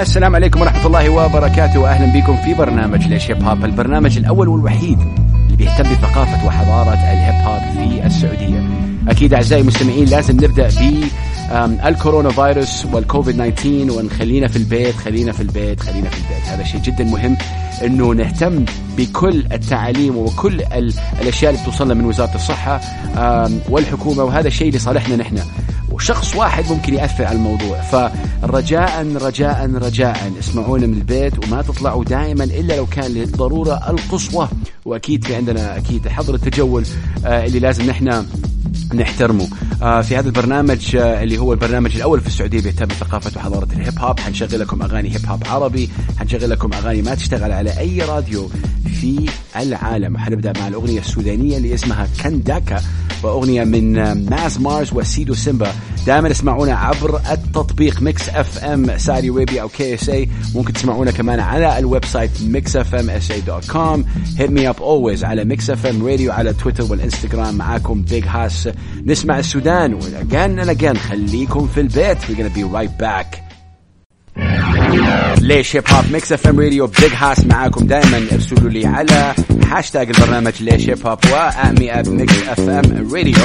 السلام عليكم ورحمة الله وبركاته. وأهلا بكم في برنامج ليش هيب هوب البرنامج الأول والوحيد اللي بيهتم بثقافة وحضارة الهيب هوب في السعودية. أكيد أعزائي المستمعين لازم نبدأ ب الكورونا فيروس والكوفيد 19 ونخلينا في البيت خلينا في البيت خلينا في البيت. هذا شيء جدا مهم إنه نهتم بكل التعاليم وكل الأشياء اللي بتوصلنا من وزارة الصحة والحكومة وهذا الشيء لصالحنا نحن. وشخص واحد ممكن يأثر على الموضوع. فرجاء رجاء رجاء اسمعونا من البيت وما تطلعوا دائما إلا لو كان للضرورة القصوى. وأكيد في عندنا أكيد حظر التجول آه، اللي لازم نحن نحترمه. آه في هذا البرنامج آه اللي هو البرنامج الأول في السعودية بيهتم بثقافة وحضارة الهيب هوب. حنشغل لكم أغاني هيب هوب عربي حنشغل لكم أغاني ما تشتغل على أي راديو. في العالم. حنبدأ مع الأغنية السودانية اللي اسمها كنداكا وأغنية من ماز مارز وسيدو سيمبا. دائما اسمعونا عبر التطبيق ميكس اف ام ساري ويبي أو KSA ممكن تسمعونا كمان على ال website ميكس اف ام SA dot com. hit me up always على ميكس اف ام راديو على تويتر والإنستغرام. معاكم بيج هاس نسمع السودان. و again and again خليكم في البيت. We're gonna be right back. ليش هيب هوب ميكس اف ام راديو بيج هاس معاكم دائما ارسلوا لي على هاشتاج البرنامج ليش هيب هوب اب ميكس اف ام راديو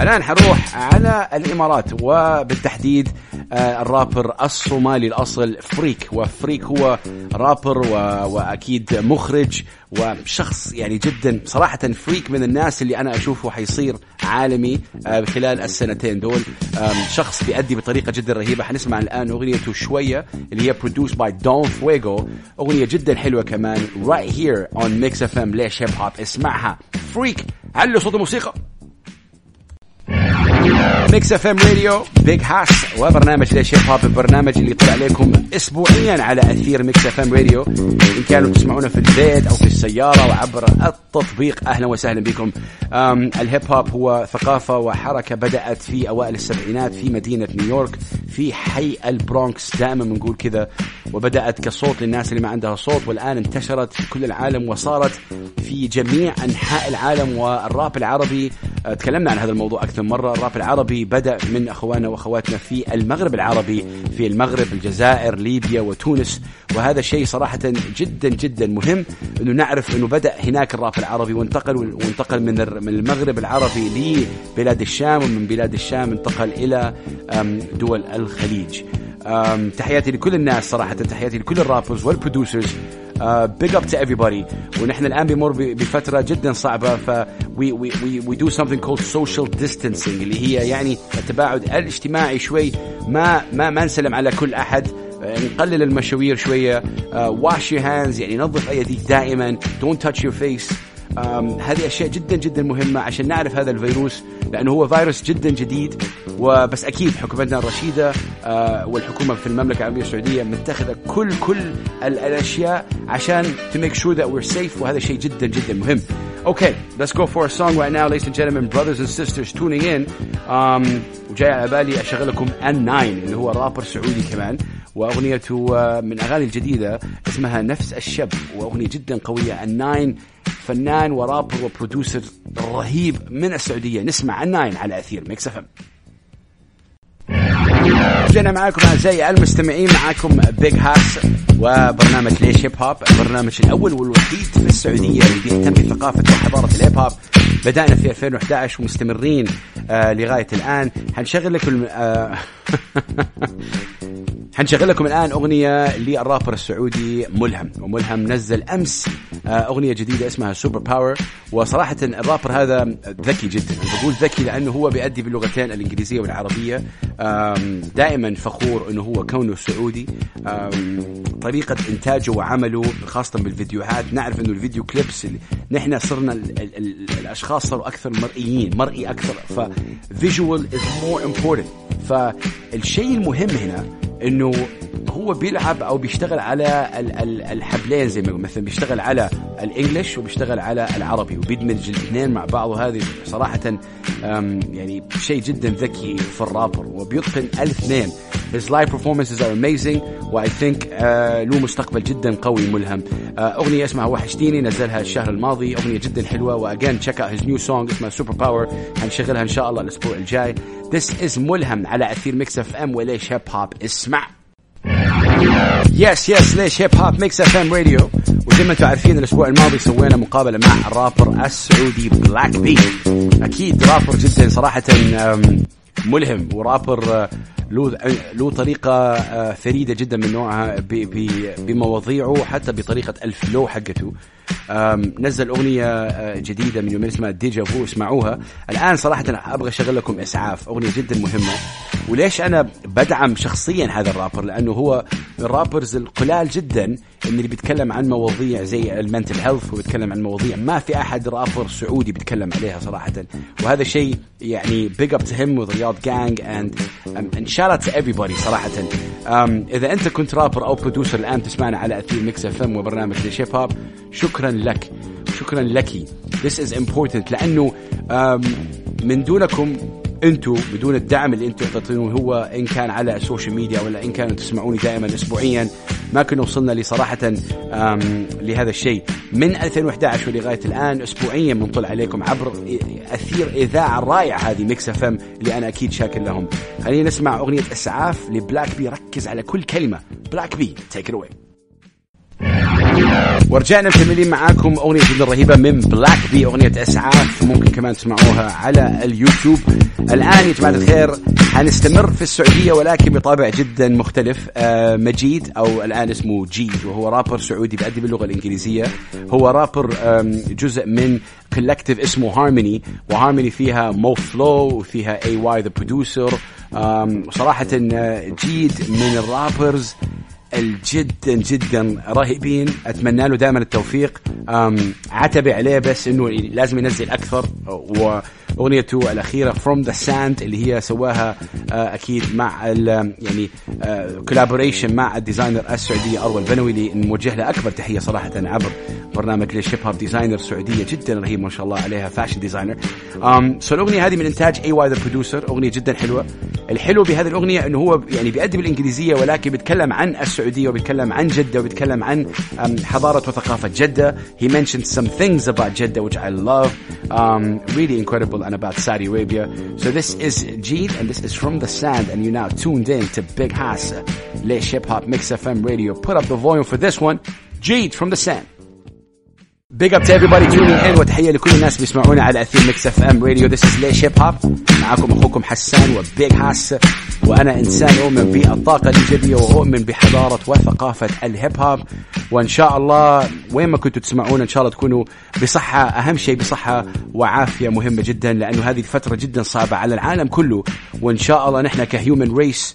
الآن حروح على الإمارات وبالتحديد الرابر الصومالي الأصل فريك وفريك هو رابر و... وأكيد مخرج وشخص يعني جدا صراحة فريك من الناس اللي أنا أشوفه حيصير عالمي آه، خلال السنتين دول. شخص بيأدي بطريقة جدا رهيبة. حنسمع الآن أغنيته شوية اللي هي produced by Don Fuego. أغنية جدا حلوة كمان right here on Mix FM ليش هيب هوب اسمعها. فريك علوا صوت الموسيقى؟ ميكس اف ام راديو بيج هاس وبرنامج ليش هيب هوب البرنامج اللي يطلع عليكم اسبوعيا على أثير ميكس اف ام راديو إن كانوا تسمعونا في البيت أو في السيارة وعبر التطبيق أهلا وسهلا بكم. الهيب هوب هو ثقافة وحركة بدأت في أوائل السبعينات في مدينة نيويورك في حي البرونكس. دائما بنقول كذا وبدأت كصوت للناس اللي ما عندها صوت والآن انتشرت في كل العالم وصارت في جميع أنحاء العالم والراب العربي. تكلمنا عن هذا الموضوع أكثر مرة. الراب العربي بدأ من أخواننا وأخواتنا في المغرب العربي في المغرب الجزائر ليبيا وتونس. وهذا شيء صراحة جدا جدا مهم إنه نعرف إنه بدأ هناك الراب العربي وانتقل وانتقل من المغرب العربي لبلاد الشام ومن بلاد الشام انتقل إلى دول الخليج. تحياتي لكل الناس صراحة تحياتي لكل ال rappers وال producers. big up to everybody. ونحن الآن بنمر بفترة جدا صعبة ف we we we we do something called social distancing اللي هي يعني التباعد الاجتماعي شوي. ما ما ما نسلم على كل أحد. نقلل المشاوير شوية. wash your hands يعني نظف أيديك دائما. Don't touch your face. هذه أشياء جدا جدا مهمة عشان نعرف هذا الفيروس لأنه هو فيروس جدا جديد وبس أكيد حكومتنا الرشيدة آه، والحكومة في المملكة العربية السعودية متخذة كل كل الأشياء عشان to make sure that we're safe وهذا شيء جدا جدا مهم. Okay, let's go for a song right now, ladies and gentlemen, brothers and sisters tuning in. Um, وجاي على بالي اشغل لكم N9 اللي هو رابر سعودي كمان وأغنيته آه، من أغاني الجديدة اسمها نفس الشب وأغنية جدا قوية N9 فنان و rapper و producer رهيب من السعودية. نسمع N9 على أثير ميكس أف أم. رجعنا معاكم أعزائي المستمعين معاكم بيج هاس وبرنامج ليش هيب هوب البرنامج الأول والوحيد في السعودية اللي بيهتم بثقافة وحضارة الهيب هوب بدأنا في 2011 ومستمرين آه لغاية الآن. حنشغل لكم آه حنشغل لكم الآن أغنية للرابر السعودي ملهم. وملهم نزل أمس آه، أغنية جديدة اسمها سوبر باور وصراحة الرابر هذا ذكي جدا. بقول ذكي لأنه هو بيأدي باللغتين الإنجليزية والعربية. دائما فخور إنه هو كونه سعودي. طريقة إنتاجه وعمله خاصة بالفيديوهات. نعرف إنه ال video clips اللي نحن صرنا ال ال ال الأشخاص صاروا أكثر مرئيين مرئي أكثر. ف visual is more فالشيء المهم هنا إنه هو بيلعب أو بيشتغل على الحبلين زي ما مثلا بيشتغل على ال English وبيشتغل على العربي وبيدمج الاثنين مع بعض وهذه صراحة يعني شيء جدا ذكي في الرابر وبيتقن الاثنين. His live performances are amazing و I think uh, له مستقبل جدا قوي ملهم. uh, أغنية اسمها وحشتيني نزلها الشهر الماضي. أغنية جدا حلوة و again check out his new song اسمها سوبر باور هنشغلها إن شاء الله الأسبوع الجاي. This is ملهم على أثير Mix FM وليش hip hop اسمع. yes yes ليش hip hop Mix FM Radio وزي ما أنتم عارفين الأسبوع الماضي سوينا مقابلة مع الرابر السعودي Black B أكيد رابر جدا صراحة ملهم ورابر له له طريقة آه، فريدة جدا من نوعها بمواضيعه حتى بطريقة ال flow حقته. نزل أغنية آه، جديدة من يومين اسمها Deja Vu اسمعوها. الآن صراحة أبغى أشغل لكم إسعاف أغنية جدا مهمة. وليش أنا بدعم شخصيا هذا الرابر؟ لأنه هو من ال rappers القلال جدا اللي بيتكلم عن مواضيع زي ال mental health وبيتكلم عن مواضيع ما في أحد رابر سعودي بيتكلم عليها صراحة. وهذا شيء يعني big up to him with Riyadh gang and and to everybody صراحة. um, إذا أنت كنت رابر أو producer الآن تسمعنا على أثير Mix FM وبرنامج ليش hip hop شكرا لك. شكرا لك. This is important لأنه من دونكم أنتم بدون الدعم اللي أنتم تعطونه هو إن كان على ال social media ولا إن كانوا تسمعوني دائما اسبوعيا ما كنا وصلنا لصراحه لهذا الشيء. من 2011 ولغايه الآن اسبوعيا بنطلع عليكم عبر أثير إذاعة الرائعه هذه Mix FM اللي أنا أكيد شاكر لهم. خلينا نسمع أغنية أسعاف ل Black B. ركز على كل كلمة. Black B take it away ورجعنا مكملين معاكم أغنية جدا رهيبة من Black B أغنية إسعاف. ممكن كمان تسمعوها على اليوتيوب. الآن يا جماعة الخير حنستمر في السعودية ولكن بطابع جدا مختلف. آه مجيد أو الآن اسمه جيد وهو رابر سعودي بيأدي باللغة الإنجليزية. هو رابر جزء من collective اسمه Harmony و Harmony فيها Mo Flow وفيها AY the producer صراحة آه، جيد من ال rappers. الجدا جدا رهيبين. أتمنى له دائما التوفيق. عتبي عليه بس إنه لازم ينزل أكثر. واغنيته الأخيرة From the Sand اللي هي سواها آه، أكيد مع يعني collaboration آه، مع ال designer السعوديه أروى البنوي اللي نوجه له أكبر تحية صراحة عبر برنامج ليش hip hop designer سعودية جدا رهيب ما شاء الله عليها fashion designer so الأغنية هذه من إنتاج AY the producer أغنية جدا حلوة. الحلو بهذه الأغنية إنه هو يعني بيأدي بالإنجليزية ولكن بيتكلم عن السعودية وبيتكلم عن جدة وبيتكلم عن حضارة وثقافة جدة. He mentioned some things about Jeddah which I love. um, really incredible and about Saudi Arabia. So this is Jeed and this is from the sand and you now tuned in to Big Hass ليش Hip Hop Mix FM Radio. Put up the volume for this one. Jeed from the sand. Big up to everybody tuning in وتحية لكل الناس بيسمعونا على أثير Mix FM Radio This is ليش hip hop معاكم أخوكم حسان و Big Hass وأنا إنسان أؤمن بالطاقة الإيجابية وأؤمن بحضارة وثقافة ال hip hop وإن شاء الله وين ما كنتوا تسمعونا إن شاء الله تكونوا بصحة أهم شيء بصحة وعافية مهمة جدا لأنه هذه فترة جدا صعبة على العالم كله. وإن شاء الله نحن ك human race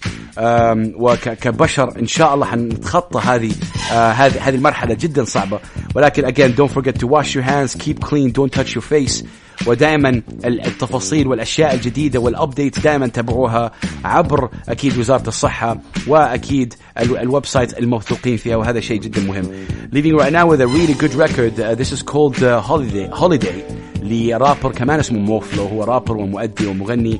وكبشر إن شاء الله حنتخطى هذه آه، هذه هذه المرحلة جدا صعبة. ولكن again don't forget to wash your hands keep clean don't touch your face. ودائما التفاصيل والأشياء الجديدة وال update دائما تابعوها عبر أكيد وزارة الصحة وأكيد ال website الموثوقين فيها وهذا شيء جدا مهم. Leaving right now with a really good record. Uh, this is called uh, Holiday Holiday لرابر كمان اسمه Mo Flow هو رابر ومؤدي ومغني.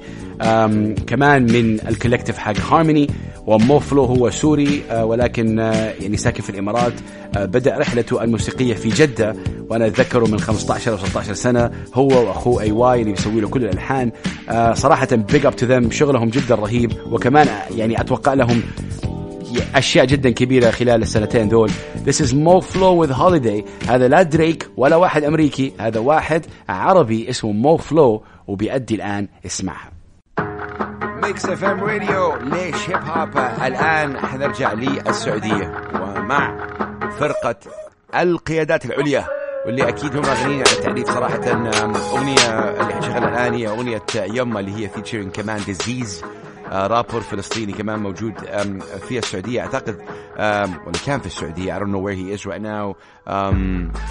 كمان من ال collective حق هارموني و Mo Flow هو سوري آه، ولكن آه، يعني ساكن في الإمارات آه، بدأ رحلته الموسيقية في جدة وأنا اتذكره من 15 أو 16 سنة هو وأخوه AY اللي بيسوي له كل الألحان. صراحة big up to them شغلهم جدا رهيب وكمان يعني أتوقع لهم أشياء جدا كبيرة خلال السنتين دول. This is Mo Flow with Holiday. هذا لا دريك ولا واحد أمريكي هذا واحد عربي اسمه Mo Flow وبيأدي الآن اسمعها. Mix FM Radio ليش hip hop الآن حنرجع للسعودية؟ ومع فرقة القيادات العليا واللي أكيد هم غنيين عن التعريف صراحة أغنية اللي حنشغلها الآن هي أغنية يما اللي هي featuring كمان ديزيز رابر فلسطيني كمان موجود في السعودية أعتقد ولا كان في السعودية I don't know where he is right now.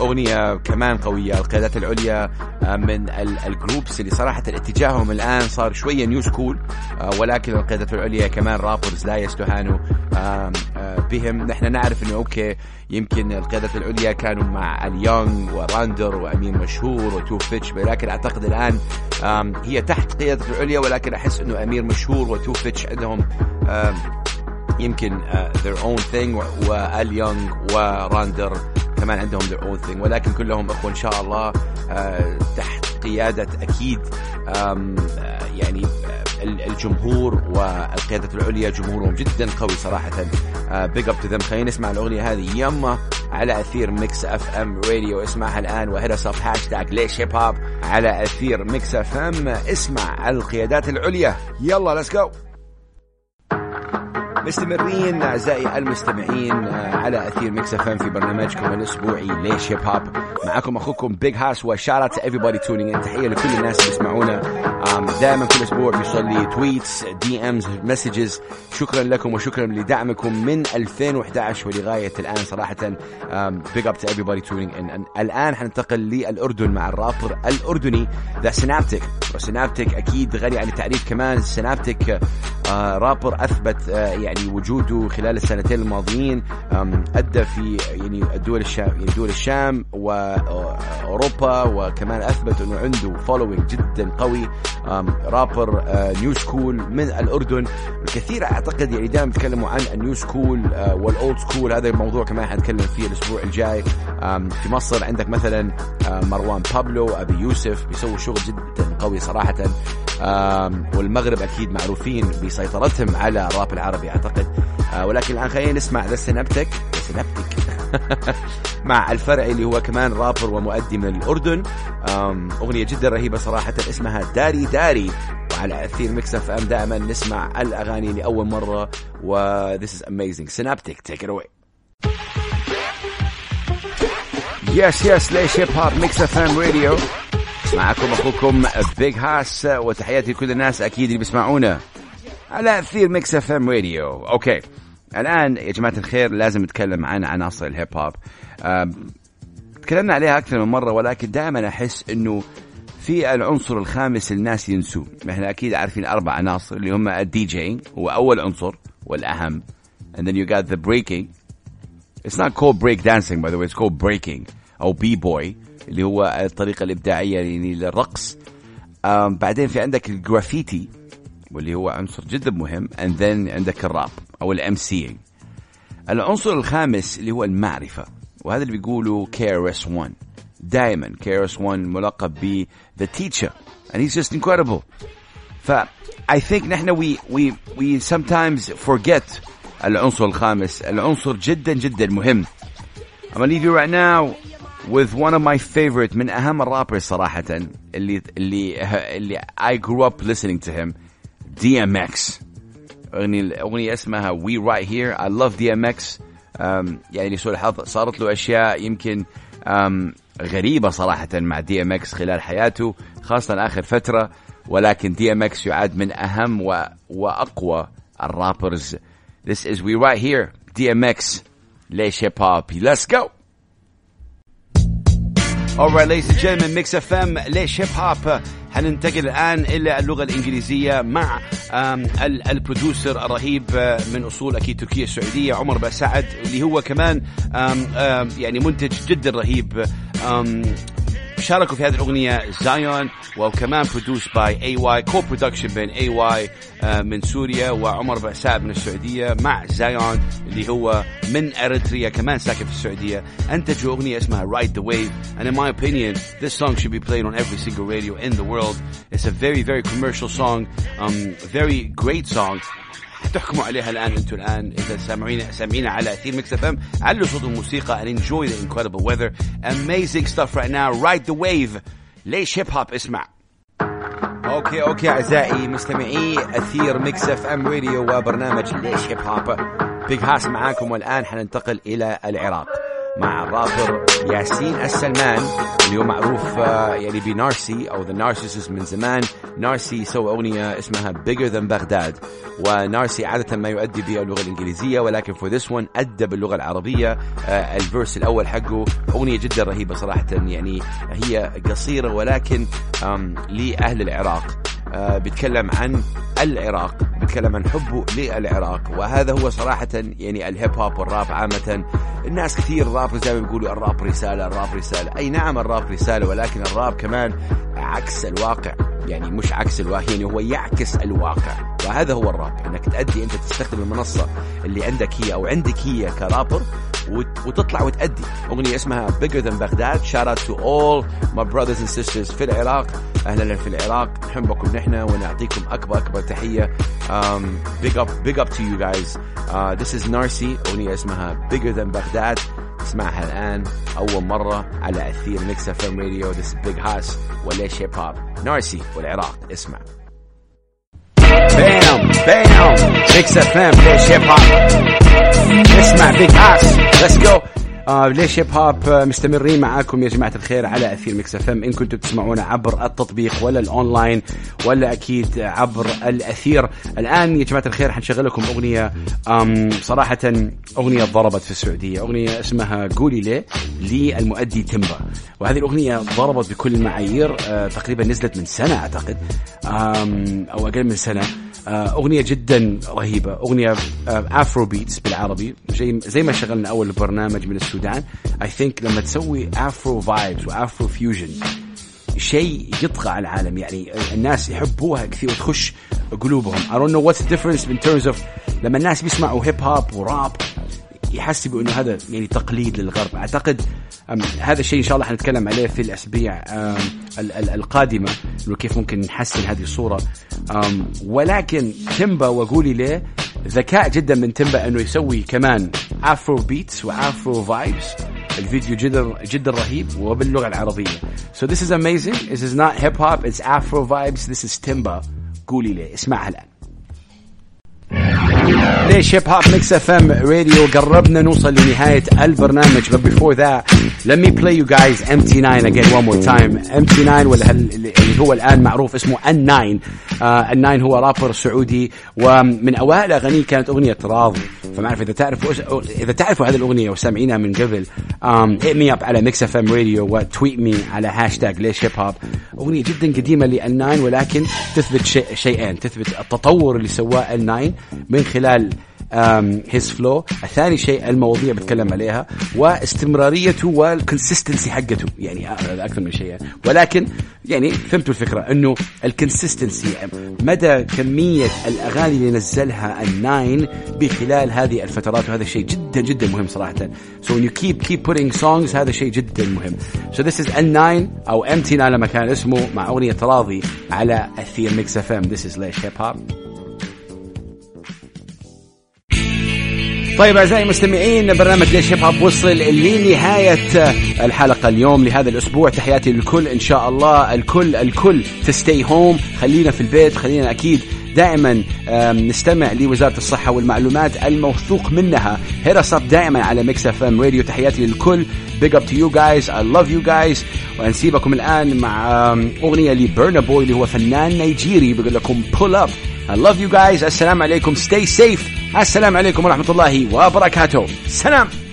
أغنية كمان قوية القيادات العليا من ال groups اللي صراحة اتجاههم الآن صار شوية new school ولكن القيادات العليا كمان rappers لا يستهانوا. آه، بهم. نحن نعرف إنه okay يمكن القيادات العليا كانوا مع ال Young و Randar وأمين مشهور وتو فيتش ولكن أعتقد الآن هي تحت قيادة العليا ولكن أحس إنه أمير مشهور وتو فيتش عندهم يمكن uh, their own thing وال Young و Randar كمان عندهم their own thing. ولكن كلهم إخوة إن شاء الله uh, تحت قيادة أكيد يعني الجمهور والقيادة العليا جمهورهم جدا قوي صراحة. big up to خلينا نسمع الأغنية هذه. يما على أثير Mix FM Radio اسمعها الآن و hit up hashtag ليش hip hop على أثير Mix FM اسمع القيادات العليا. يلا let's go مستمرين أعزائي المستمعين آه، على أثير Mix F في برنامجكم الأسبوعي ليش Hip Hop معكم أخوكم Big Hass و shout out everyone tuning in تحية لكل الناس اللي يسمعونا. دائما كل أسبوع بيوصل لي tweets DMs messages شكرا لكم وشكرا لدعمكم من 2011 ولغاية الآن صراحة. big up to everyone tuning in الآن حننتقل للأردن مع الرابر الأردني. The Synaptik و Synaptik أكيد غني عن التعريف كمان. Synaptik رابر أثبت آه، يعني وجوده خلال السنتين الماضيين أدى في يعني الدول الشام يعني دول الشام واوروبا وكمان أثبت أنه عنده following جدا قوي. rapper new school من الأردن. الكثير أعتقد يعني دائما بيتكلموا عن ال new school وال old school. هذا الموضوع كمان حنتكلم فيه الأسبوع الجاي. في مصر عندك مثلا مروان بابلو أبيوسف بيسووا شغل جدا قوي صراحة. والمغرب أكيد معروفين بسيطرتهم على الراب العربي. أعتقد. آه، ولكن الآن خلينا نسمع The Synaptik Synaptik مع الفرعي اللي هو كمان رابر ومؤدي من الأردن. أغنية جدا رهيبة صراحة اسمها داري داري. وعلى أثير Mix FM دائما نسمع الأغاني لأول مرة. و this is amazing. Synaptik take it away. yes yes ليش Hip Hop Mix FM Radio معكم أخوكم Big Hass وتحياتي لكل الناس أكيد اللي بيسمعونا. على أثير Mix FM Radio okay. الآن يا جماعة الخير لازم نتكلم عن عناصر ال hip hop. تكلمنا عليها أكثر من مرة ولكن دائما أحس إنه في العنصر الخامس الناس ينسوه إحنا أكيد عارفين أربع عناصر اللي هم الدي جي هو اول عنصر والأهم. And then you got the breaking. It's not called break dancing by the way. It's called breaking. أو B-boy اللي هو الطريقة الإبداعية يعني للرقص. بعدين في عندك الجرافيتي. واللي هو عنصر جدا مهم. And then عندك الراب أو ال MC العنصر الخامس اللي هو المعرفة. وهذا اللي بيقولوا KRS One. دائما KRS One ملقب ب the teacher. And he's just incredible. ف I think نحن we we we sometimes forget العنصر الخامس. العنصر جدا جدا مهم. I'm gonna leave you right now with one of my favorite من أهم الرابرز صراحة اللي اللي اللي I grew up listening to him. DMX أغنية أغنية اسمها We Right Here. I love DMX يعني سوء الحظ صارت له أشياء يمكن um, غريبة صراحة مع DMX خلال حياته خاصة آخر فترة. ولكن DMX يعد من أهم و... وأقوى الرابرز. This is We Right Here. DMX ليش هيب هوب Let's go! Alright ladies and gentlemen Mix FM ليش هيب هوب حننتقل الآن إلى اللغة الإنجليزية مع البرودوسر الرهيب من أصول أكيد تركيا السعودية عمر بسعد اللي هو كمان يعني منتج جدا رهيب شاركوا في هذه الأغنية زايون وكمان برودوس باي اي واي كو برودكشن بين اي واي من سوريا وعمر بعساب من السعودية مع زايون اللي هو من اريتريا كمان ساكن في السعودية انتجوا أغنية اسمها Ride the Wave. And in my opinion this song should be played on every single radio in the world. It's a very very commercial song um, very great song. تحكموا عليها الآن أنتم الآن. إذا سامعين سامعين على أثير ميكس إف إم علوا صوت الموسيقى and enjoy the incredible weather. Amazing stuff right now. Ride the wave. ليش Hip Hop اسمع. okay okay أعزائي مستمعي أثير Mix FM Radio وبرنامج ليش Hip Hop Big Hass معاكم والآن حننتقل إلى العراق. مع الرابر ياسين السلمان اللي هو معروف يعني ب Narcy أو The Narcicyst من زمان. Narcy سوى أغنية اسمها Bigger Than Baghdad و Narcy عادة ما يؤدي بها اللغة الإنجليزية ولكن for this one أدى باللغة العربية. آه، ال verse الأول حقه أغنية جدا رهيبة صراحة يعني هي قصيرة ولكن لأهل العراق. بيتكلم عن العراق بيتكلم عن حبه للعراق. وهذا هو صراحة يعني ال hip hop والراب عامة. الناس كثير راب زي ما بيقولوا الراب رسالة الراب رسالة. أي نعم الراب رسالة ولكن الراب كمان عكس الواقع. يعني مش عكس الواقع يعني هو يعكس الواقع. وهذا هو الراب. إنك تأدي أنت تستخدم المنصة اللي عندك هي أو عندك هي كرابر وتطلع وتأدي. أغنية اسمها Bigger Than Baghdad. Shout out to all my brothers and sisters في العراق. أهلا في العراق. نحبكم نحن ونعطيكم أكبر أكبر تحية. Um, big up big up to you guys. Uh, this is Narcy. أغنية اسمها Bigger Than Baghdad. اسمعها الآن. أول مرة على أثير Mix FM Radio This is Big Hass وليش Hip Hop Narcy والعراق اسمع. bam Mix FM ليش Hip Hop اسمع Big Hass let's go آه ليش Hip آه مستمرين معاكم يا جماعة الخير على أثير Mix FM. إن كنتم تسمعونا عبر التطبيق ولا الأونلاين ولا أكيد عبر الأثير. الآن يا جماعة الخير حنشغل لكم أغنية آم صراحة أغنية ضربت في السعودية. أغنية اسمها قولي ليه للمؤدي تيمبا. وهذه الأغنية ضربت بكل المعايير آه تقريبا نزلت من سنة أعتقد. أو أقل من سنة. أغنية جدا رهيبة. أغنية Afro آه، beats بالعربي. زي زي ما شغلنا أول برنامج من السودان. I think لما تسوي Afro vibes و Afro fusion شيء يطغى على العالم. يعني الناس يحبوها كثير وتخش قلوبهم. I don't know what's the difference in terms of لما الناس بيسمعوا hip hop وراب يحسبوا انه هذا يعني تقليد للغرب. أعتقد هذا الشيء إن شاء الله حنتكلم عليه في الاسابيع القادمة إنه كيف ممكن نحسن هذه الصورة. ولكن تيمبا وقولي ليه ذكاء جدا من تيمبا أنه يسوي كمان Afro beats و Afro vibes الفيديو جدا جدا رهيب وباللغة العربية. So this is amazing. This is not hip hop. It's afro vibes. This is Timba. قولي ليه. اسمعها الآن. ليش Hip Hop Mix FM Radio قربنا نوصل لنهاية البرنامج. But before that let me play you guys MT9 again one more time. MT9 ولا اللي هو الآن معروف اسمه N9 uh, N9 هو رابر سعودي ومن أوائل أغانيه كانت أغنية راضي. فما أعرف إذا تعرفوا إذا تعرفوا هذه الأغنية وسامعينها من قبل um, hit me up على Mix FM Radio و tweet me على هاشتاج ليش hip hop أغنية جدا قديمة لل N9 ولكن تثبت شيئين. تثبت التطور اللي سواه ال N9 من خلال his flow الثاني شيء المواضيع بتكلم عليها واستمراريته وال consistency حقته. يعني أكثر من شيء. ولكن يعني فهمتوا الفكرة إنه ال consistency مدى كمية الأغاني اللي نزلها ال N9 بخلال هذه الفترات وهذا الشيء جدا جدا مهم صراحة. So when you keep keep putting songs هذا شيء جدا مهم. So this is N9 أو MT9 لما كان اسمه مع أغنية راضي على ال air Mix FM this is ليش hip hop طيب أعزائي المستمعين برنامج ليش hip hop وصل لنهاية الحلقة اليوم لهذا الأسبوع. تحياتي للكل إن شاء الله. الكل الكل stay home خلينا في البيت. خلينا أكيد دائما نستمع لوزارة الصحة والمعلومات الموثوق منها. heads up دائما على Mix FM Radio تحياتي للكل. big up to you guys I love you guys ونسيبكم الآن مع أغنية لبرنا بوي اللي هو فنان نيجيري. بيقول لكم Pull Up I love you guys. السلام عليكم. Stay safe. السلام عليكم ورحمة الله وبركاته. سلام.